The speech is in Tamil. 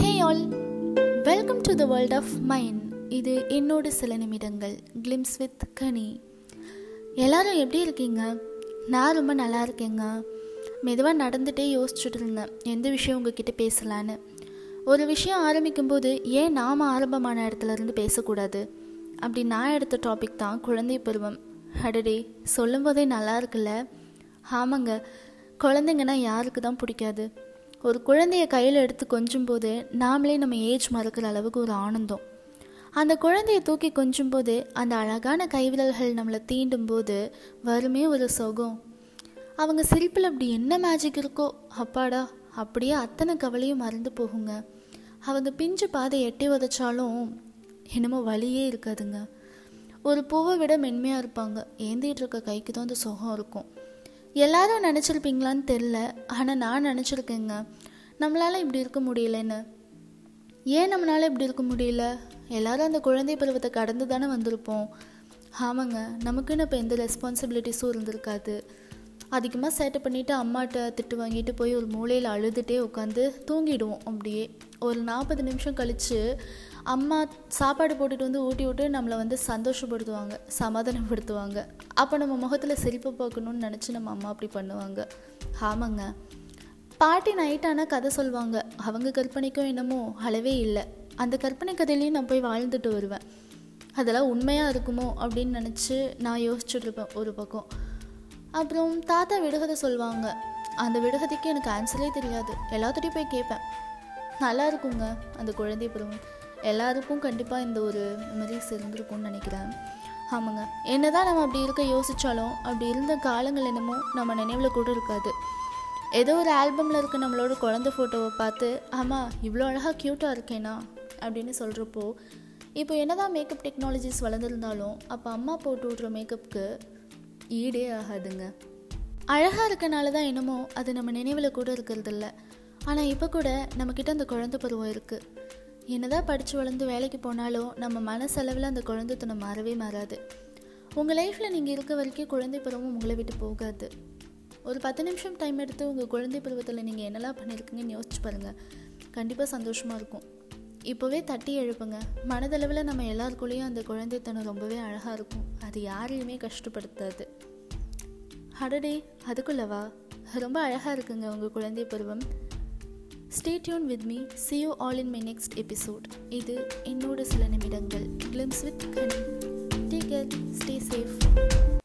Hey all welcome to the world of mind இது என்னோட சில நிமிடங்கள். கிளிம்ஸ் வித் கனி எல்லாரும் எப்படி இருக்கீங்க? நான் ரொம்ப நல்லா இருக்கேங்க. மெதுவாக நடந்துகிட்டே யோசிச்சுட்டு இருந்தேன். எந்த விஷயம் உங்ககிட்ட பேசலான்னு. ஒரு விஷயம் ஆரம்பிக்கும்போது ஏன் நாம் ஆரம்பமான இடத்துல இருந்து பேசக்கூடாது? அப்படி நான் எடுத்த டாபிக் தான் குழந்தை பருவம். அடடே சொல்லும் போதே நல்லா இருக்குல்ல? ஆமாங்க குழந்தைங்கன்னா யாருக்கு தான் பிடிக்காது? ஒரு குழந்தைய கையில் எடுத்து கொஞ்சும் போது நாமளே நம்ம ஏஜ் மறக்கிற அளவுக்கு ஒரு ஆனந்தம். அந்த குழந்தையை தூக்கி கொஞ்சும் போது அந்த அழகான கைவிரல்கள் நம்மளை தீண்டும் போது வருமே ஒரு சுகம். அவங்க சிரிப்பில் அப்படி என்ன மேஜிக் இருக்கோ அப்பாடா அப்படியே அத்தனை கவலையும் மறந்து போகுங்க. அவங்க பிஞ்சு பாதை எட்டி உதச்சாலும் என்னமோ வழியே இருக்காதுங்க. ஒரு பூவை விட மென்மையாக இருப்பாங்க. ஏந்திட்டு இருக்க கைக்கு தான் அந்த சுகம் இருக்கும். எல்லாரும் நினச்சிருப்பீங்களான்னு தெரில ஆனால் நான் நினச்சிருக்கேங்க. நம்மளால் இப்படி இருக்க முடியலன்னு. ஏன் நம்மளால் இப்படி இருக்க முடியல? எல்லாரும் அந்த குழந்தை பருவத்தை கடந்து தானே வந்திருப்போம். ஆமாங்க நமக்குன்னு இப்போ எந்த ரெஸ்பான்சிபிலிட்டிஸும் இருந்திருக்காது. அதிகமாக சேட்டை பண்ணிவிட்டு அம்மாட்ட திட்டு வாங்கிட்டு போய் ஒரு மூலையில் அழுதுகிட்டே உட்காந்து தூங்கிடுவோம் அப்படியே. ஒரு நாற்பது நிமிஷம் கழித்து அம்மா சாப்பாடு போட்டுட்டு வந்து ஊட்டி விட்டு நம்மளை வந்து சந்தோஷப்படுத்துவாங்க சமாதானப்படுத்துவாங்க. அப்போ நம்ம முகத்தில் சிரிப்பை பார்க்கணுன்னு நினச்சி நம்ம அம்மா அப்படி பண்ணுவாங்க. ஆமாங்க. பாட்டி நைட் ஆனால் கதை சொல்லுவாங்க அவங்க கற்பனைக்கும் என்னமோ அளவே இல்லை. அந்த கற்பனை கதையிலையும் நான் போய் வாழ்ந்துட்டு வருவேன். அதெல்லாம் உண்மையாக இருக்குமோ அப்படின்னு நினச்சி நான் யோசிச்சுட்ருப்பேன் ஒரு பக்கம். அப்புறம் தாத்தா விடுகதை சொல்லுவாங்க. அந்த விடுகதைக்கு எனக்கு ஆன்சரே தெரியாது. எல்லாத்துட்டையும் போய் கேட்பேன் நல்லா இருக்குங்க அந்த குழந்தை பருவம். எல்லாருக்கும் கண்டிப்பாக இந்த ஒரு மெமரிஸ் இருந்திருக்கும்னு நினைக்கிறேன். ஆமாங்க. என்னதான் நம்ம அப்படி இருக்க யோசித்தாலும் அப்படி இருந்த காலங்கள் என்னமோ நம்ம நினைவில் கூட இருக்காது. ஏதோ ஒரு ஆல்பமில் இருக்க நம்மளோட குழந்தை ஃபோட்டோவை பார்த்து ஆமாம் இவ்வளோ அழகாக க்யூட்டாக இருக்கேனா? அப்படின்னு சொல்கிறப்போ இப்போ என்னதான் மேக்கப் டெக்னாலஜிஸ் வளர்ந்துருந்தாலும் அப்போ அம்மா போட்டு விட்ற மேக்கப்புக்கு ஈடே ஆகாதுங்க. அழகாக இருக்கனால தான் என்னமோ அது நம்ம நினைவில் கூட இருக்கிறதில்ல. ஆனால் இப்போ கூட நம்மக்கிட்ட அந்த குழந்தை பருவம் இருக்குது என்னதான் படித்து வளர்ந்து வேலைக்கு போனாலும் நம்ம மனசளவில் அந்த குழந்தைத்தனம் மாறவே மாறாது. உங்கள் லைஃப்பில் நீங்கள் இருக்க வரைக்கும் குழந்தை பருவம் உங்களை விட்டு போகாது. ஒரு பத்து நிமிஷம் டைம் எடுத்து உங்கள் குழந்தை பருவத்தில் நீங்கள் என்னெல்லாம் பண்ணியிருக்கீங்கன்னு யோசிச்சு பாருங்கள் கண்டிப்பாக சந்தோஷமாக இருக்கும். இப்போவே தட்டி எழுப்புங்க. மனதளவில் நம்ம எல்லாருக்குள்ளேயும் அந்த குழந்தைத்தனம் ரொம்பவே அழகாக இருக்கும். அது யாரையுமே கஷ்டப்படுத்தாது. ஹடடே அதுக்குள்ளவா? ரொம்ப அழகாக இருக்குங்க உங்கள் குழந்தை பருவம். Stay tuned with me see you all in my next episode இது என்னோட சில நிமிடங்கள். Glimpse with Kani take care stay safe